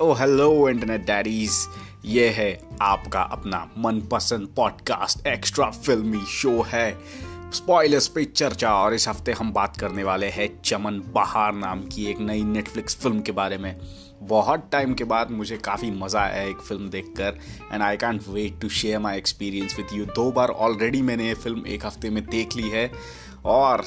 ओ hello internet daddies ये है आपका अपना मनपसंद पॉडकास्ट एक्स्ट्रा फिल्मी शो है। स्पॉयलर्स पे चर्चा और इस हफ़्ते हम बात करने वाले हैं चमन बहार नाम की एक नई नेटफ्लिक्स फ़िल्म के बारे में। बहुत टाइम के बाद मुझे काफ़ी मज़ा आया एक फ़िल्म देखकर and I can't wait to share my experience with you दो बार ऑलरेडी मैंने ये फ़िल्म एक हफ़्ते में देख ली है। और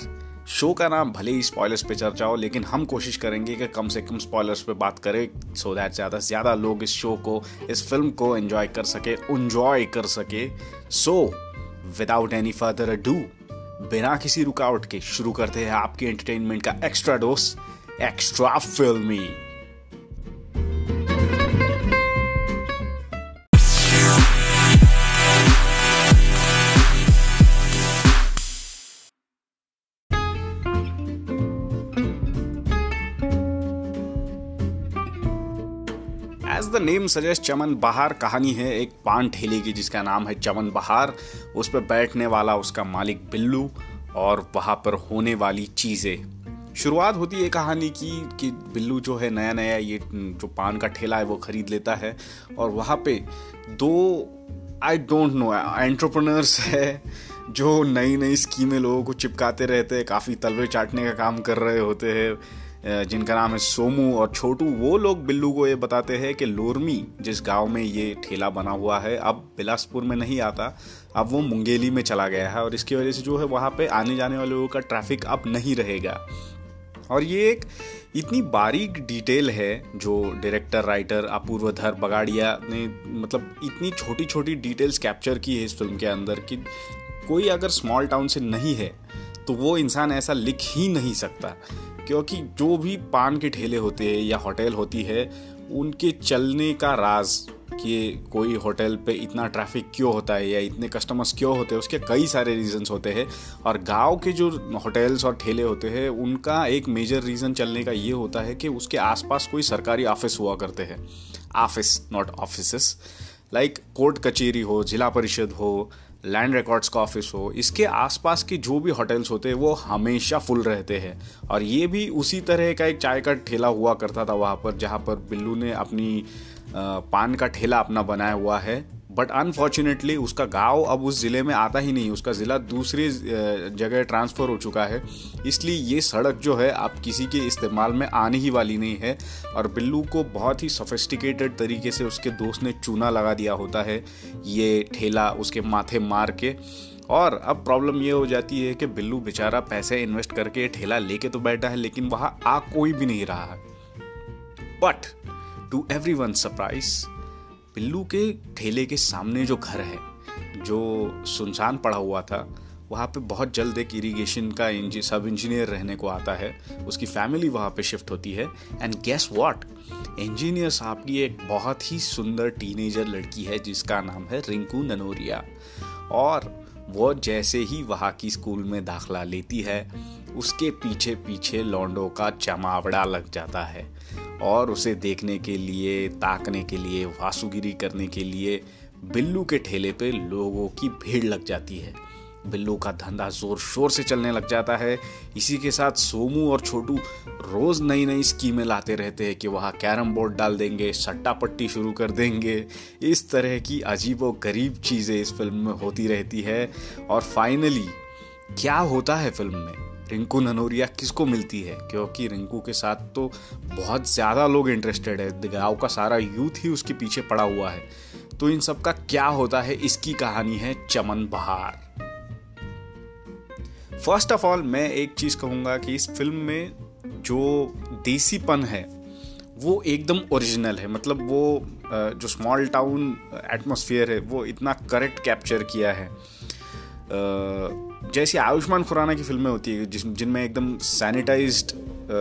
शो का नाम भले ही स्पॉयलर्स पे चर्चा हो, लेकिन हम कोशिश करेंगे कि कम से कम स्पॉयलर्स पे बात करें सो दैट ज़्यादा से ज़्यादा लोग इस शो को, इस फ़िल्म को एंजॉय कर सके उन्जॉय कर सके। So without any further do बिना किसी रुकावट के शुरू करते हैं आपके एंटरटेनमेंट का extra dose extra filmy name suggest Chaman Bahar कहानी है, एक पान ठेले की जिसका नाम है चमन बहार उस पर बैठने वाला उसका मालिक बिल्लू और वहाँ पर होने वाली चीज़ें। शुरुआत होती है कहानी की कि बिल्लू जो है नया नया ये जो पान का ठेला है वो खरीद लेता है और वहाँ पे दो आई डोंट नो एंट्रप्रनर्स है जो नई नई स्कीमें लोगों को चिपकाते रहते हैं, काफ़ी तलवे चाटने का काम कर रहे होते हैं। जिनका नाम है सोमू और छोटू, वो लोग बिल्लू को ये बताते हैं कि लोरमी, जिस गाँव में ये ठेला बना हुआ है, अब बिलासपुर में नहीं आता, अब वो मुंगेली में चला गया है और इसकी वजह से जो है वहाँ पे आने जाने वाले लोगों का ट्रैफ़िक अब नहीं रहेगा। और ये एक इतनी बारीक डिटेल है जो डायरेक्टर राइटर अपूर्वधर, बगाड़िया ने मतलब इतनी छोटी छोटी डिटेल्स कैप्चर की है इस फ़िल्म के अंदर कि कोई अगर स्मॉल टाउन से नहीं है तो वो इंसान ऐसा लिख ही नहीं सकता। क्योंकि जो भी पान के ठेले होते हैं या होटल होती है, उनके चलने का राज कि कोई होटल पे इतना ट्रैफ़िक क्यों होता है या इतने कस्टमर्स क्यों होते हैं, उसके कई सारे रीजंस होते हैं। और गाँव के जो होटल्स और ठेले होते हैं, उनका एक मेजर रीज़न चलने का ये होता है कि उसके आसपास कोई सरकारी ऑफ़िस हुआ करते हैं। Office not office like court कचेरी हो, जिला परिषद हो लैंड रिकॉर्ड्स का ऑफ़िस हो, इसके आसपास के जो भी होटल्स होते हैं, वो हमेशा फुल रहते हैं। और ये भी उसी तरह का एक चाय का ठेला हुआ करता था वहाँ पर, जहाँ पर बिल्लू ने अपनी पान का ठेला अपना बनाया हुआ है। बट अनफॉर्चुनेटली उसका गाँव अब उस ज़िले में आता ही नहीं। उसका ज़िला दूसरी जगह ट्रांसफ़र हो चुका है। इसलिए ये सड़क जो है अब किसी के इस्तेमाल में आने ही वाली नहीं है। और बिल्लू को बहुत ही सोफिस्टिकेटेड तरीके से उसके दोस्त ने चूना लगा दिया होता है, ये ठेला उसके माथे मार के। और अब प्रॉब्लम ये हो जाती है कि बिल्लू बेचारा पैसे इन्वेस्ट करके ठेला लेके तो बैठा है, लेकिन वहाँ आ कोई भी नहीं रहा है। But to everyone surprise Pillu के ठेले के सामने जो घर है, जो सुनसान पड़ा हुआ था, वहाँ पे बहुत जल्द एक इरिगेशन का इंजी सब इंजीनियर रहने को आता है। उसकी फैमिली वहाँ पे शिफ्ट होती है। एंड गेस व्हाट इंजीनियर साहब की एक बहुत ही सुंदर टीनेजर लड़की है, जिसका नाम है रिंकू ननोरिया। और वो जैसे ही वहाँ की स्कूल में दाखला लेती है उसके पीछे पीछे लौंडों का चमावड़ा लग जाता है और उसे देखने के लिए, ताकने के लिए, वासुगिरी करने के लिए बिल्लू के ठेले पे लोगों की भीड़ लग जाती है। बिल्लू का धंधा ज़ोर शोर से चलने लग जाता है। इसी के साथ सोमू और छोटू रोज नई नई स्कीमें लाते रहते हैं कि वहाँ कैरम बोर्ड डाल देंगे, सट्टा पट्टी शुरू कर देंगे। इस तरह की अजीब व गरीब चीज़ें इस फ़िल्म में होती रहती है। और फाइनली क्या होता है फ़िल्म में? रिंकू ननोरिया किसको मिलती है, क्योंकि रिंकू के साथ तो बहुत ज़्यादा लोग इंटरेस्टेड है। गाँव का सारा यूथ ही उसके पीछे पड़ा हुआ है। तो इन सब का क्या होता है, इसकी कहानी है चमन बहार। फ़र्स्ट ऑफ़ ऑल मैं एक चीज़ कहूँगा कि इस फ़िल्म में जो देसीपन है, वो एकदम ओरिजिनल है। मतलब वो जो स्मॉल टाउन एटमोसफियर है, वो इतना करेक्ट कैप्चर किया है। जैसे आयुष्मान खुराना की फ़िल्में होती है, जिस, जिनमें एकदम सैनिटाइज्ड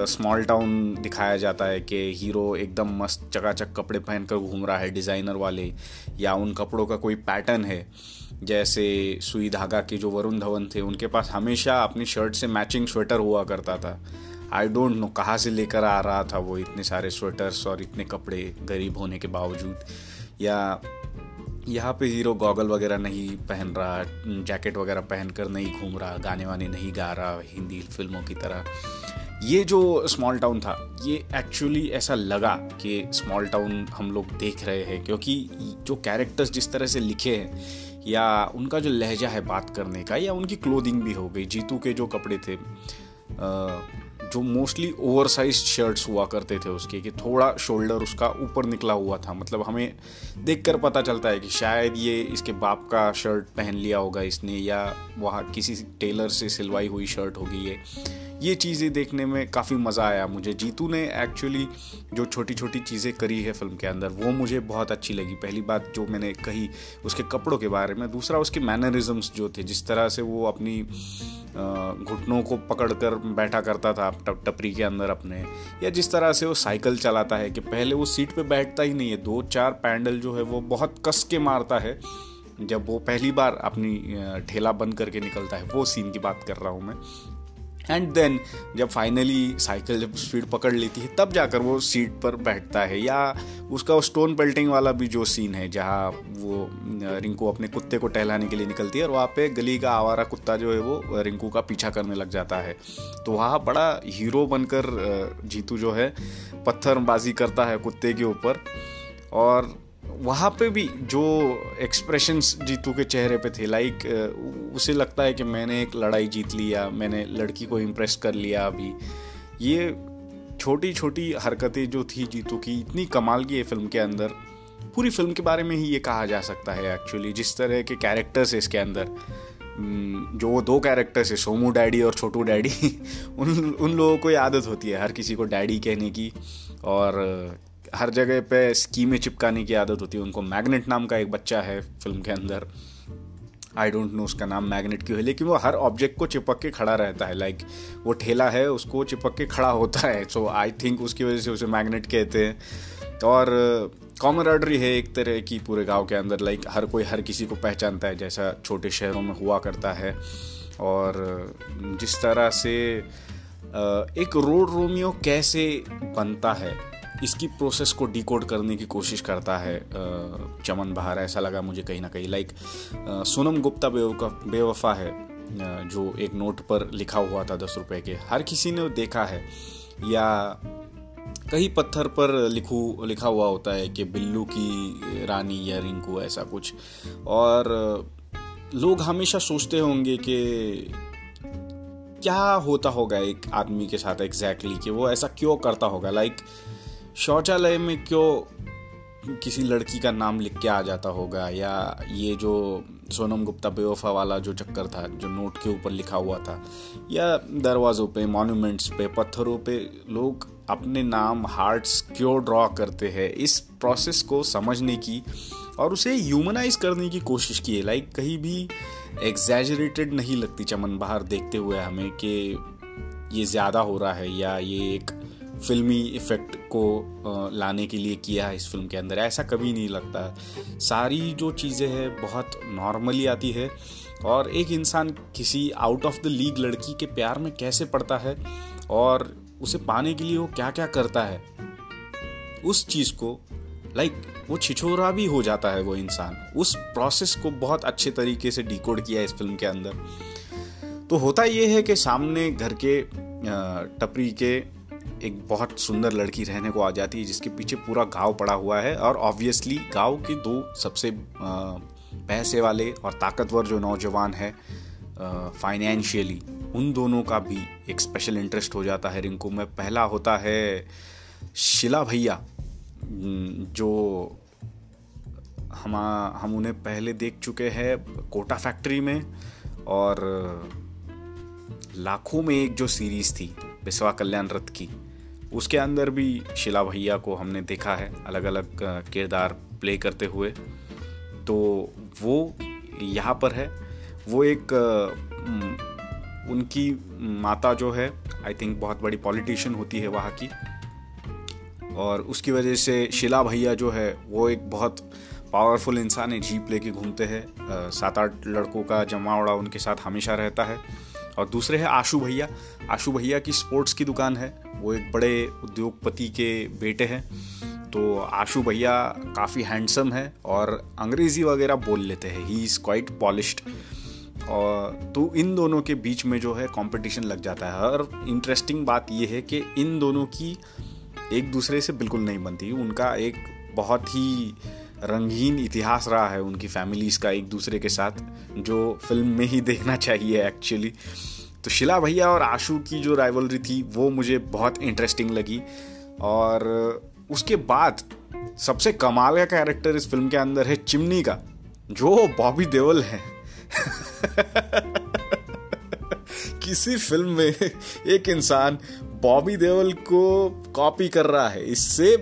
स्मॉल टाउन दिखाया जाता है कि हीरो एकदम मस्त चकाचक कपड़े पहनकर घूम रहा है डिज़ाइनर वाले, या उन कपड़ों का कोई पैटर्न है। जैसे सुई धागा के जो वरुण धवन थे, उनके पास हमेशा अपनी शर्ट से मैचिंग स्वेटर हुआ करता था। आई डोंट नो कहाँ से लेकर आ रहा था वो इतने सारे स्वेटर्स और इतने कपड़े गरीब होने के बावजूद। या यहाँ पे हीरो गॉगल वगैरह नहीं पहन रहा, जैकेट वगैरह पहन कर नहीं घूम रहा गाने वाने नहीं गा रहा, हिंदी फ़िल्मों की तरह। ये जो स्मॉल टाउन था, ये एक्चुअली ऐसा लगा कि स्मॉल टाउन हम लोग देख रहे हैं, क्योंकि जो कैरेक्टर्स जिस तरह से लिखे हैं, या उनका जो लहजा है बात करने का, या उनकी क्लोदिंग भी हो गई, जीतू के जो कपड़े थे जो मोस्टली ओवर साइज़ शर्ट्स हुआ करते थे उसके, कि थोड़ा शोल्डर उसका ऊपर निकला हुआ था। मतलब हमें देखकर पता चलता है कि शायद ये इसके बाप का शर्ट पहन लिया होगा इसने, या वहाँ किसी टेलर से सिलवाई हुई शर्ट होगी ये। ये चीज़ें देखने में काफ़ी मज़ा आया मुझे। जीतू ने एक्चुअली जो छोटी छोटी चीज़ें करी है फ़िल्म के अंदर, वो मुझे बहुत अच्छी लगी। पहली बात जो मैंने कही उसके कपड़ों के बारे में, दूसरा उसके मैनरिज्म्स जो थे, जिस तरह से वो अपनी घुटनों को पकड़कर बैठा करता था टपरी के अंदर अपने, या जिस तरह से वो साइकिल चलाता है कि पहले वो सीट पे बैठता ही नहीं है। दो चार पैंडल जो है वो बहुत कस के मारता है। जब वो पहली बार अपनी ठेला बंद करके निकलता है, वो सीन की बात कर रहा हूँ मैं। एंड देन जब फाइनली साइकिल जब स्पीड पकड़ लेती है, तब जाकर वो सीट पर बैठता है। या उसका स्टोन पेल्टिंग वाला भी जो सीन है, जहाँ वो रिंकू अपने कुत्ते को टहलाने के लिए निकलती है, और वहाँ पे गली का आवारा कुत्ता जो है वो रिंकू का पीछा करने लग जाता है। तो वहाँ बड़ा हीरो बनकर जीतू जो है, पत्थरबाजी करता है कुत्ते के ऊपर। और वहाँ पे भी जो एक्सप्रेशंस जीतू के चेहरे पे थे लाइक उसे लगता है कि मैंने एक लड़ाई जीत लिया मैंने लड़की को इम्प्रेस कर लिया अभी। ये छोटी छोटी हरकतें जो थी जीतू की, इतनी कमाल की है फ़िल्म के अंदर। पूरी फ़िल्म के बारे में ही ये कहा जा सकता है एक्चुअली जिस तरह के कैरेक्टर्स है इसके अंदर। जो वो दो कैरेक्टर्स है, सोमू डैडी और छोटू डैडी, उन उन लोगों को आदत होती है, हर किसी को डैडी कहने की। और हर जगह पे स्कीमें चिपकाने की आदत होती है। उनको मैग्नेट नाम का एक बच्चा है फ़िल्म के अंदर। आई डोंट नो उसका नाम मैग्नेट क्यों है लेकिन वो हर ऑब्जेक्ट को चिपक के खड़ा रहता है। लाइक like, वो ठेला है उसको चिपक के खड़ा होता है। सो आई थिंक उसकी वजह से उसे मैग्नेट कहते हैं। और कॉमराडरी है एक तरह की पूरे गाँव के अंदर। लाइक हर कोई हर किसी को पहचानता है जैसा छोटे शहरों में हुआ करता है। और जिस तरह से एक रोड रोमियो कैसे बनता है? इसकी प्रोसेस को डिकोड करने की कोशिश करता है चमन बहार। ऐसा लगा मुझे कहीं ना कहीं। लाइक सोनम गुप्ता बेवफा है जो एक नोट पर लिखा हुआ था दस रुपए के। हर किसी ने देखा है या कहीं पत्थर पर लिखू लिखा हुआ होता है कि बिल्लू की रानी या रिंकू ऐसा कुछ। और लोग हमेशा सोचते होंगे कि क्या होता होगा एक आदमी के साथ एग्जैक्टली exactly, कि वो ऐसा क्यों करता होगा? लाइक like, शौचालय में क्यों किसी लड़की का नाम लिख के आ जाता होगा? या ये जो सोनम गुप्ता बेवफा वाला जो चक्कर था, जो नोट के ऊपर लिखा हुआ था, या दरवाज़ों पे मॉन्यूमेंट्स पे, पत्थरों पे लोग अपने नाम हार्ट्स क्यों ड्रॉ करते हैं? इस प्रोसेस को समझने की और उसे ह्यूमनाइज करने की कोशिश की है। लाइक कहीं भी एग्जैजरेटेड नहीं लगती चमन बाहर देखते हुए हमें कि ये ज़्यादा हो रहा है या ये एक फिल्मी इफ़ेक्ट को लाने के लिए किया है इस फ़िल्म के अंदर। ऐसा कभी नहीं लगता। है सारी जो चीज़ें हैं बहुत नॉर्मली आती है। और एक इंसान किसी आउट ऑफ़ द लीग लड़की के प्यार में कैसे पड़ता है और उसे पाने के लिए वो क्या क्या करता है उस चीज़ को लाइक like, वो छिछोरा भी हो जाता है वो इंसान। उस प्रोसेस को बहुत अच्छे तरीके से डिकोड किया इस फ़िल्म के अंदर। तो होता ये है कि सामने घर के टपरी के एक बहुत सुंदर लड़की रहने को आ जाती है, जिसके पीछे पूरा गाँव पड़ा हुआ है और ऑब्वियसली गाँव के दो सबसे पैसे वाले और ताकतवर जो नौजवान है फाइनेंशियली उन दोनों का भी एक स्पेशल इंटरेस्ट हो जाता है रिंकू। में पहला होता है शिला भैया जो हम हम उन्हें पहले देख चुके हैं कोटा फैक्ट्री में और लाखों में एक जो सीरीज़ थी, बिस्वा कल्याण रथ की। उसके अंदर भी शिला भैया को हमने देखा है अलग अलग किरदार प्ले करते हुए। तो वो यहाँ पर है। वो एक उनकी माता जो है आई थिंक बहुत बड़ी पॉलिटिशियन होती है वहाँ की। और उसकी वजह से शिला भैया जो है, वो एक बहुत पावरफुल इंसान है, जीप लेके घूमते हैं। सात आठ लड़कों का जमावड़ा उनके साथ हमेशा रहता है। और दूसरे है आशु भैया। आशु भैया की स्पोर्ट्स की दुकान है। वो एक बड़े उद्योगपति के बेटे हैं। तो आशु भैया काफ़ी हैंडसम है और अंग्रेज़ी वगैरह बोल लेते हैं। ही इज़ क्वाइट पॉलिश्ड और तो इन दोनों के बीच में जो है कंपटीशन लग जाता है। और इंटरेस्टिंग बात यह है कि इन दोनों की एक दूसरे से बिल्कुल नहीं बनती। उनका एक बहुत ही रंगीन इतिहास रहा है उनकी फैमिलीज़ का एक दूसरे के साथ, जो फ़िल्म में ही देखना चाहिए एक्चुअली तो शिला भैया और आशु की जो राइवलरी थी, वो मुझे बहुत इंटरेस्टिंग लगी। और उसके बाद सबसे कमाल का कैरेक्टर इस फ़िल्म के अंदर है चिमनी का, जो बॉबी देवल है। किसी फ़िल्म में एक इंसान बॉबी देवल को कॉपी कर रहा है, इससे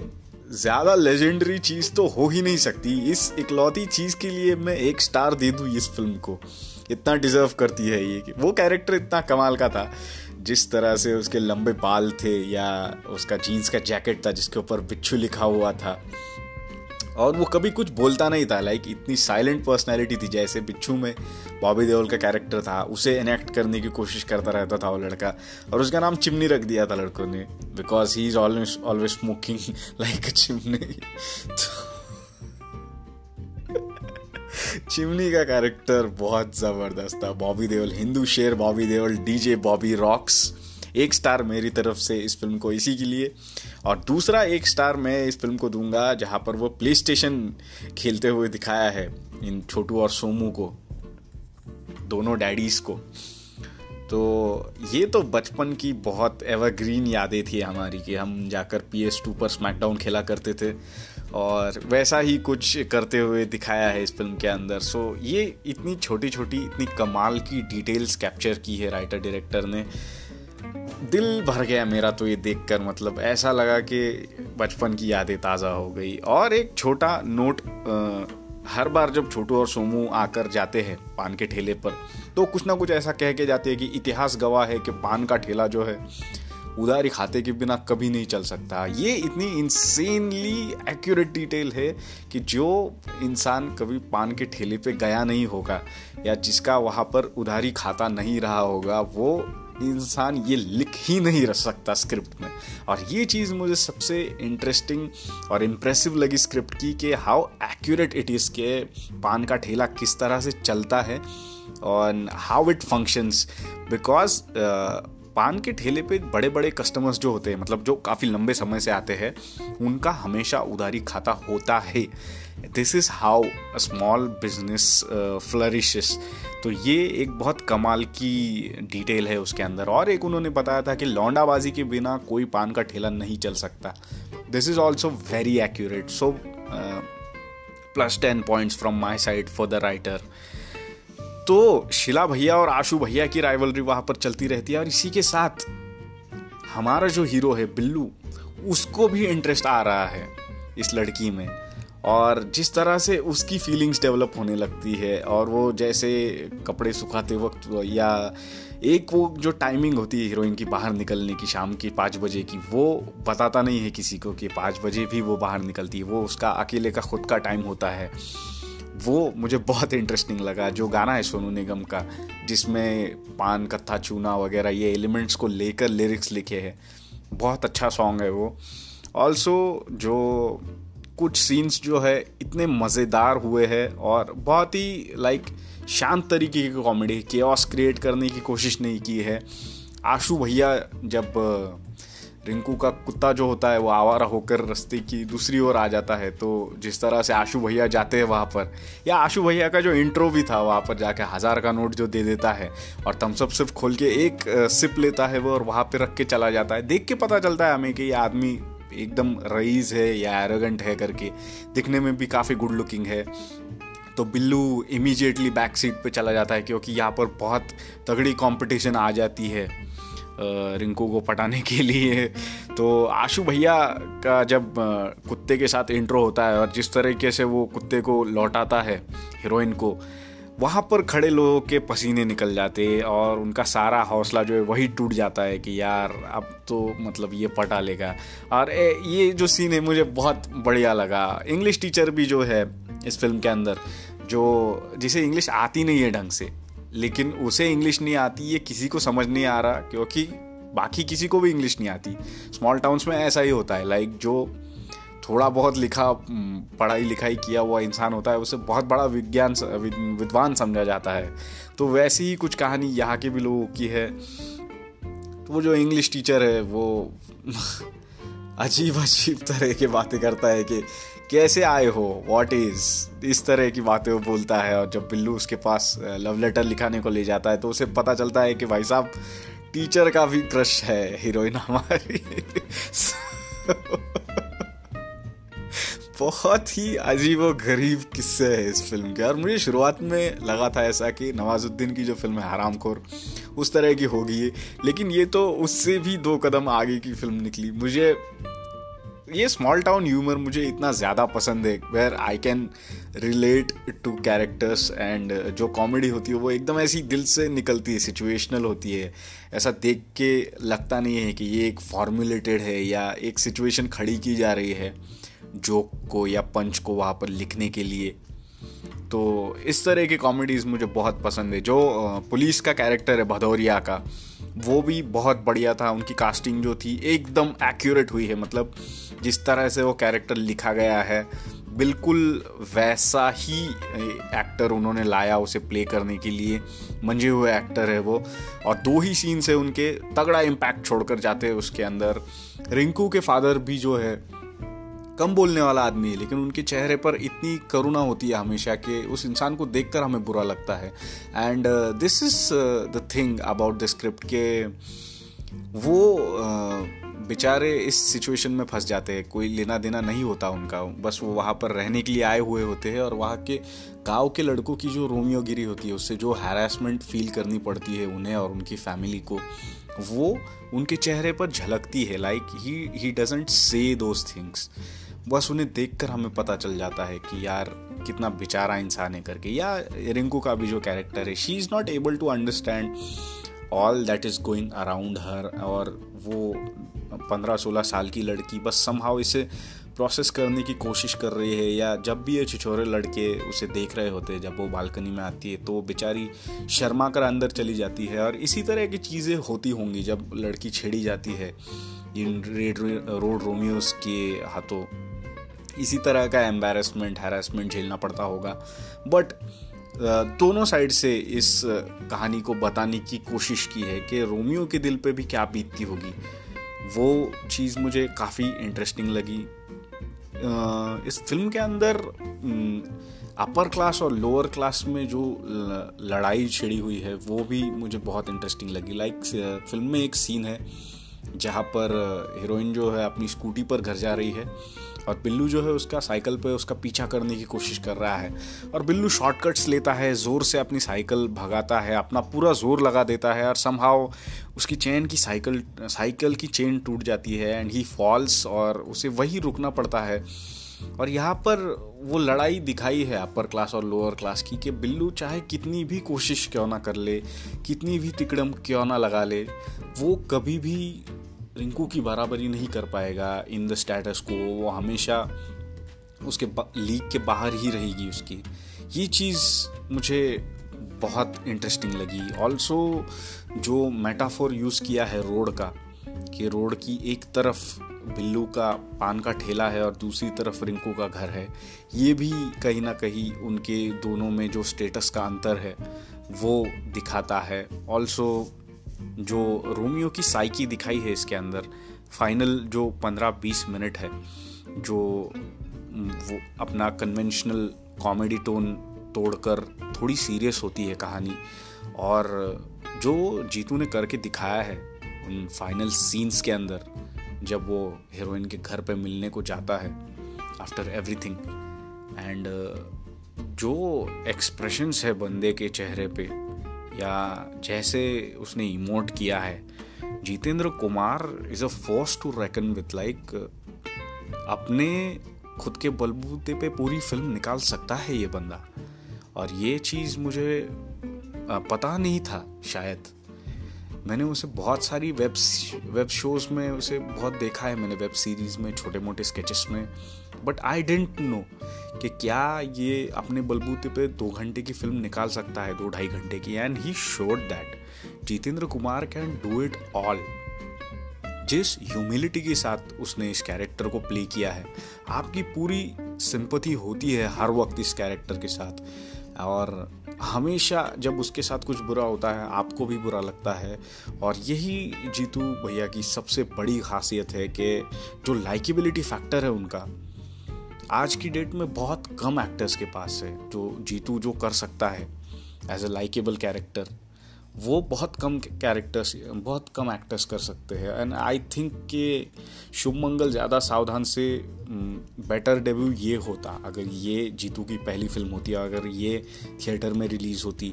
ज़्यादा लेजेंडरी चीज़ तो हो ही नहीं सकती। इस इकलौती चीज़ के लिए मैं एक स्टार दे दूँ इस फ़िल्म को। इतना डिजर्व करती है ये कि वो कैरेक्टर इतना कमाल का था, जिस तरह से उसके लंबे बाल थे या उसका जीन्स का जैकेट था जिसके ऊपर बिच्छू लिखा हुआ था। और वो कभी कुछ बोलता नहीं था लाइक इतनी साइलेंट पर्सनैलिटी थी जैसे बिच्छू में बॉबी देओल का कैरेक्टर था, उसे इनेक्ट करने की कोशिश करता रहता था वो लड़का। और उसका नाम चिमनी रख दिया था लड़कों ने because he is always always smoking like a chimney chimney का कैरेक्टर बहुत ज़बरदस्त था। बॉबी देओल, हिंदू शेर बॉबी देओल डीजे बॉबी रॉक्स। एक स्टार मेरी तरफ़ से इस फ़िल्म को इसी के लिए। और दूसरा एक स्टार मैं इस फ़िल्म को दूँगा, जहाँ पर वो प्ले स्टेशन खेलते हुए दिखाया है इन छोटू और सोमू को, दोनों डैडीज को। तो ये तो बचपन की बहुत एवरग्रीन यादें थी हमारी कि हम जाकर पी एस टू पर स्मैकडाउन खेला करते थे और वैसा ही कुछ करते हुए दिखाया है इस फ़िल्म के अंदर। सो ये इतनी छोटी छोटी इतनी कमाल की डिटेल्स कैप्चर की है राइटर डायरेक्टर ने। दिल भर गया मेरा तो ये देखकर मतलब ऐसा लगा कि बचपन की यादें ताज़ा हो गई। और एक छोटा नोट आ, हर बार जब छोटू और सोमू आकर जाते हैं पान के ठेले पर तो कुछ ना कुछ ऐसा कह के जाते हैं कि इतिहास गवाह है कि पान का ठेला जो है, उधारी खाते के बिना कभी नहीं चल सकता। ये इतनी इंसेनली एक्यूरेट डिटेल है कि जो इंसान कभी पान के ठेले पे गया नहीं होगा, या जिसका वहाँ पर उधारी खाता नहीं रहा होगा, वो इंसान ये लिख ही नहीं रख सकता स्क्रिप्ट में। और ये चीज़ मुझे सबसे इंटरेस्टिंग और इम्प्रेसिव लगी स्क्रिप्ट की कि हाउ एक्यूरेट इट इज़ के पान का ठेला किस तरह से चलता है और हाउ इट फ़ंक्शंस बिकॉज़ पान के ठेले पे बड़े बड़े कस्टमर्स जो होते हैं मतलब जो काफ़ी लंबे समय से आते हैं, उनका हमेशा उधारी खाता होता है। This is how a small business flourishes तो ये एक बहुत कमाल की डिटेल है उसके अंदर। और एक उन्होंने बताया था कि लौंडाबाजी के बिना कोई पान का ठेला नहीं चल सकता। This is also very accurate so plus ten points from my side for the writer तो शिला भैया और आशु भैया की राइवलरी वहाँ पर चलती रहती है और इसी के साथ हमारा जो हीरो है बिल्लू, उसको भी इंटरेस्ट आ रहा है इस लड़की में। और जिस तरह से उसकी फीलिंग्स डेवलप होने लगती है और वो जैसे कपड़े सुखाते वक्त या एक वो जो टाइमिंग होती है हीरोइन की बाहर निकलने की शाम की पाँच बजे की, वो बताता नहीं है किसी को कि पाँच बजे भी वो बाहर निकलती है। वो उसका अकेले का खुद का टाइम होता है। वो मुझे बहुत इंटरेस्टिंग लगा, जो गाना है सोनू निगम का, जिसमें पान, कत्था, चूना वगैरह, ये एलिमेंट्स को लेकर लिरिक्स लिखे हैं। बहुत अच्छा सॉन्ग है वो। ऑल्सो जो कुछ सीन्स जो है, इतने मज़ेदार हुए हैं और बहुत ही लाइक शांत तरीके की कॉमेडी के क्रिएट करने की कोशिश नहीं की है। आशु भैया जब रिंकू का कुत्ता जो होता है, वो आवारा होकर रस्ते की दूसरी ओर आ जाता है। तो जिस तरह से आशु भैया जाते हैं वहाँ पर, या आशु भैया का जो इंट्रो भी था, वहाँ पर जाके हज़ार का नोट जो दे देता है, और थम्सअप सिर्फ़ खोल के एक सिप लेता है वो, और वहाँ पर रख के चला जाता है। देख के पता चलता है हमें कि ये आदमी एकदम रईस है या एरोगेंट है करके। दिखने में भी काफ़ी गुड लुकिंग है। तो बिल्लू इमीजिएटली बैक सीट पे चला जाता है, क्योंकि यहाँ पर बहुत तगड़ी कंपटीशन आ जाती है। रिंकू को पटाने के लिए। तो आशु भैया का जब कुत्ते के साथ इंट्रो होता है और जिस तरीके से वो कुत्ते को लौटाता है हीरोइन को वहाँ पर खड़े लोगों के पसीने निकल जाते और उनका सारा हौसला जो है वही टूट जाता है कि यार अब तो मतलब ये पटा लेगा। और ए, ये जो सीन है मुझे बहुत बढ़िया लगा। इंग्लिश टीचर भी जो है इस फ़िल्म के अंदर जो जिसे इंग्लिश आती नहीं है ढंग से लेकिन उसे इंग्लिश नहीं आती, ये किसी को समझ नहीं आ रहा, क्योंकि बाकी किसी को भी इंग्लिश नहीं आती। स्मॉल टाउन्स में ऐसा ही होता है लाइक जो थोड़ा बहुत लिखा पढ़ाई लिखाई किया हुआ इंसान होता है, उसे बहुत बड़ा विज्ञान विद्वान समझा जाता है। तो वैसी ही कुछ कहानी यहाँ के भी लोगों की है। तो वो जो इंग्लिश टीचर है, वो अजीब अजीब तरह की बातें करता है कि कैसे आए हो? वॉट इज़ इस तरह की बातें वो बोलता है और जब बिल्लू उसके पास लव लेटर लिखाने को ले जाता है तो उसे पता चलता है कि भाई साहब टीचर का भी क्रश है हीरोइन हमारी। बहुत ही अजीब और गरीब किस्से है इस फ़िल्म के। और मुझे शुरुआत में लगा था ऐसा कि नवाजुद्दीन की जो फ़िल्म है हराम खोर उस तरह की होगी। लेकिन ये तो उससे भी दो कदम आगे की फ़िल्म निकली। मुझे ये स्मॉल टाउन ह्यूमर मुझे इतना ज़्यादा पसंद है where I can relate to characters and जो कॉमेडी होती है, वो एकदम ऐसी दिल से निकलती है सिचुएशनल होती है। ऐसा देख के लगता नहीं है कि ये एक फॉर्मुलेटेड है या एक सिचुएशन खड़ी की जा रही है जोक को या पंच को वहाँ पर लिखने के लिए। तो इस तरह की कॉमेडीज़ मुझे बहुत पसंद है, जो पुलिस का कैरेक्टर है, भदौरिया का। वो भी बहुत बढ़िया था, उनकी कास्टिंग जो थी, एकदम एक्यूरेट हुई है मतलब जिस तरह से वो कैरेक्टर लिखा गया है, बिल्कुल वैसा ही एक्टर उन्होंने लाया उसे प्ले करने के लिए। मंजे हुए एक्टर है वो। और दो ही सीन से उनके, तगड़ा इम्पैक्ट छोड़कर जाते हैं उसके अंदर। रिंकू के फादर भी जो है कम बोलने वाला आदमी है लेकिन उनके चेहरे पर इतनी करुणा होती है हमेशा कि उस इंसान को देखकर हमें बुरा लगता है। And this is the thing about the script के वो uh, बेचारे इस सिचुएशन में फंस जाते हैं। कोई लेना देना नहीं होता उनका। बस वो वहाँ पर रहने के लिए आए हुए होते हैं और वहाँ के गाँव के लड़कों की जो रोमियोगिरी होती है उससे जो हैरासमेंट फील करनी पड़ती है उन्हें और उनकी फैमिली को वो उनके चेहरे पर झलकती है। Like he he doesn't say those things बस उन्हें देखकर हमें पता चल जाता है कि यार, कितना बेचारा इंसान है करके। या रिंकू का भी जो कैरेक्टर है she is not able to understand all that is going around her और वो पंद्रह सोलह साल की लड़की बस समहाउ इसे प्रोसेस करने की कोशिश कर रही है। या जब भी ये छिछोरे लड़के उसे देख रहे होते हैं, जब वो बालकनी में आती है तो बेचारी शर्मा कर अंदर चली जाती है और इसी तरह की चीज़ें होती होंगी जब लड़की छेड़ी जाती है। इन रेड रोड रोमियोस के हाथों। इसी तरह का एम्बेरसमेंट हैरेसमेंट झेलना पड़ता होगा। बट दोनों साइड से इस कहानी को बताने की कोशिश की है कि रोमियो के दिल पे भी क्या बीतती होगी। वो चीज़ मुझे काफ़ी इंटरेस्टिंग लगी। इस फ़िल्म के अंदर अपर क्लास और लोअर क्लास में जो लड़ाई छिड़ी हुई है, वो भी मुझे बहुत इंटरेस्टिंग लगी। लाइक फ़िल्म में एक सीन है जहाँ पर हीरोइन जो है अपनी स्कूटी पर घर जा रही है। और बिल्लू जो है उसका साइकिल पे उसका पीछा करने की कोशिश कर रहा है। और बिल्लू शॉर्टकट्स लेता है, ज़ोर से अपनी साइकिल भगाता है, अपना पूरा ज़ोर लगा देता है और समहाव उसकी चेन की साइकिल साइकिल की चेन टूट जाती है एंड ही फॉल्स और उसे वही रुकना पड़ता है। और यहाँ पर वो लड़ाई दिखाई है अपर क्लास और लोअर क्लास की कि बिल्लू चाहे कितनी भी कोशिश क्यों ना कर ले, कितनी भी तिकड़म क्यों ना लगा ले, वो कभी भी रिंकू की बराबरी नहीं कर पाएगा इन द स्टेटस को वो हमेशा उसके लीग के बाहर ही रहेगी उसकी। ये चीज़ मुझे बहुत इंटरेस्टिंग लगी। ऑल्सो जो मेटाफोर यूज़ किया है रोड का, कि रोड की एक तरफ़ बिल्लू का पान का ठेला है और दूसरी तरफ़ रिंकू का घर है, ये भी कहीं ना कहीं उनके दोनों में जो स्टेटस का अंतर है, वो दिखाता है। ऑल्सो जो रोमियो की साइकी दिखाई है इसके अंदर फाइनल जो पंद्रह बीस मिनट है, जो वो अपना कन्वेंशनल कॉमेडी टोन तोड़कर थोड़ी सीरियस होती है कहानी। और जो जीतू ने करके दिखाया है उन फाइनल सीन्स के अंदर, जब वो हीरोइन के घर पे मिलने को जाता है आफ्टर एवरीथिंग एंड जो एक्सप्रेशंस है बंदे के चेहरे पे या जैसे उसने इमोट किया है, Jitendra Kumar is a force to reckon with like अपने खुद के बलबूते पे पूरी फ़िल्म निकाल सकता है ये बंदा। और ये चीज़ मुझे पता नहीं था शायद। मैंने उसे बहुत सारी वेब वेब शोज़ में उसे बहुत देखा है। मैंने वेब सीरीज़ में छोटे मोटे स्केचेस में। बट आई डेंट नो कि क्या ये अपने बलबूते पे दो घंटे की फ़िल्म निकाल सकता है, दो ढाई घंटे की। And he showed that Jitendra Kumar can do it all जिस ह्यूमिलिटी के साथ उसने इस कैरेक्टर को प्ले किया है, आपकी पूरी सिंपथी होती है हर वक्त इस कैरेक्टर के साथ। और हमेशा जब उसके साथ कुछ बुरा होता है, आपको भी बुरा लगता है। और यही जीतू भैया की सबसे बड़ी खासियत है कि जो लाइकेबिलिटी फैक्टर है उनका आज की डेट में बहुत कम एक्टर्स के पास है, जो जीतू जो कर सकता है एज ए लाइकेबल कैरेक्टर वो बहुत कम कैरेक्टर्स बहुत कम एक्टर्स कर सकते हैं। एंड आई थिंक कि शुभ मंगल ज़्यादा सावधान से बेटर डेब्यू ये होता, अगर ये जीतू की पहली फ़िल्म होती, अगर ये थिएटर में रिलीज़ होती।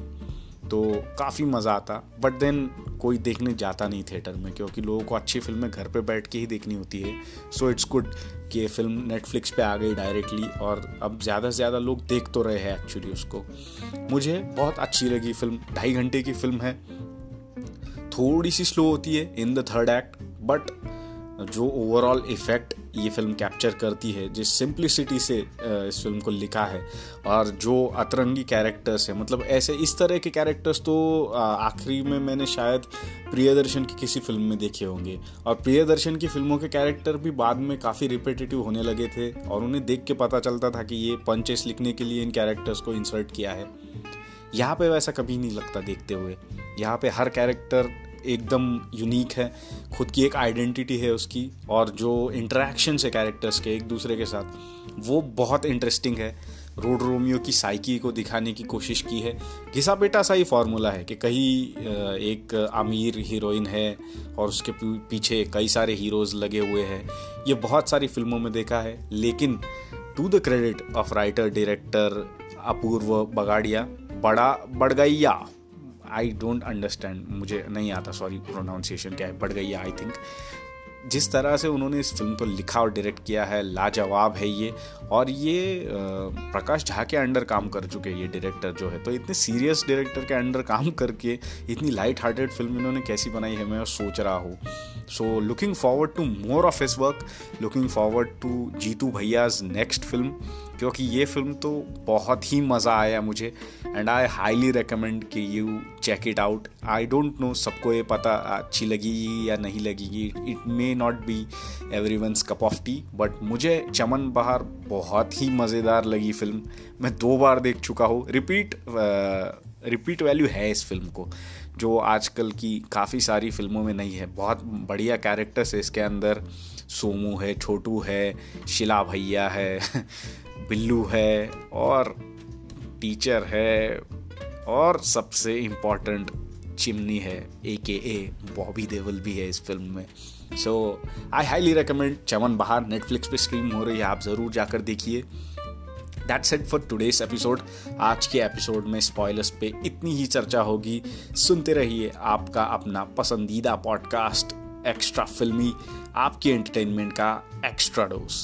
तो काफ़ी मज़ा आता। बट देन कोई देखने जाता नहीं थिएटर में, क्योंकि लोगों को अच्छी फ़िल्में घर पे बैठ के ही देखनी होती है। सो इट्स गुड कि ये फ़िल्म नेटफ्लिक्स पे आ गई डायरेक्टली और अब ज़्यादा से ज़्यादा लोग देख तो रहे हैं एक्चुअली उसको। मुझे बहुत अच्छी लगी फ़िल्म ढाई घंटे की फ़िल्म है। थोड़ी सी स्लो होती है in the third act but जो ओवरऑल इफ़ेक्ट ये फ़िल्म कैप्चर करती है, जिस सिंप्लिसिटी से इस फ़िल्म को लिखा है, और जो अतरंगी कैरेक्टर्स है मतलब ऐसे इस तरह के कैरेक्टर्स तो आखिरी में मैंने शायद प्रियदर्शन की किसी फ़िल्म में देखे होंगे। और प्रियदर्शन की फ़िल्मों के कैरेक्टर भी बाद में काफ़ी रिपीटेटिव होने लगे थे, और उन्हें देख के पता चलता था कि ये पंचेस लिखने के लिए इन कैरेक्टर्स को इंसर्ट किया है। यहाँ पे वैसा कभी नहीं लगता देखते हुए। यहाँ पे हर कैरेक्टर एकदम यूनिक है। खुद की एक आइडेंटिटी है उसकी और जो इंटरेक्शन है कैरेक्टर्स के एक दूसरे के साथ, वो बहुत इंटरेस्टिंग है। रोड रोमियो की साइकी को दिखाने की कोशिश की है। घिसा बेटा सा ही फार्मूला है कि कहीं एक अमीर हीरोइन है और उसके पीछे कई सारे हीरोज लगे हुए हैं। ये बहुत सारी फ़िल्मों में देखा है, लेकिन to the credit of writer director Apoorva Bagadia, बड़ा, बड़गैया आई डोंट अंडरस्टैंड मुझे नहीं आता सॉरी प्रोनाउंसिएशन क्या है? बढ़ गई है आई थिंक जिस तरह से उन्होंने इस फ़िल्म को लिखा और डायरेक्ट किया है, लाजवाब है ये। और ये प्रकाश झा के अंडर काम कर चुके हैं ये डायरेक्टर जो है। तो इतने सीरियस डायरेक्टर के अंडर काम करके, इतनी लाइट हार्टेड फ़िल्म इन्होंने कैसी बनाई है, मैं सोच रहा हूँ। So looking forward to more of his work looking forward to Jitu भैयाज next film क्योंकि ये फ़िल्म तो बहुत ही मज़ा आया मुझे। एंड आई हाईली रिकमेंड कि you check it out I don't know सबको ये पता अच्छी लगेगी या नहीं लगेगी। It may not be everyone's cup of tea but मुझे चमन बहार बहुत ही मज़ेदार लगी फ़िल्म मैं दो बार देख चुका हूँ। रिपीट रिपीट वैल्यू है इस फ़िल्म को, जो आजकल की काफ़ी सारी फ़िल्मों में नहीं है। बहुत बढ़िया कैरेक्टर्स है इसके अंदर। सोमू है, छोटू है, शिला भैया है बिल्लू है और टीचर है और सबसे इंपॉर्टेंट चिमनी है ए के ए बॉबी देवल भी है इस फ़िल्म में। सो आई हाईली रिकमेंड चमन बाहर नेटफ्लिक्स पे स्ट्रीम हो रही है, आप ज़रूर जाकर देखिए। That's it for today's episode आज के एपिसोड में स्पॉयलर्स पे इतनी ही चर्चा होगी। सुनते रहिए आपका अपना पसंदीदा पॉडकास्ट एक्स्ट्रा फिल्मी आपके एंटरटेनमेंट का एक्स्ट्रा डोज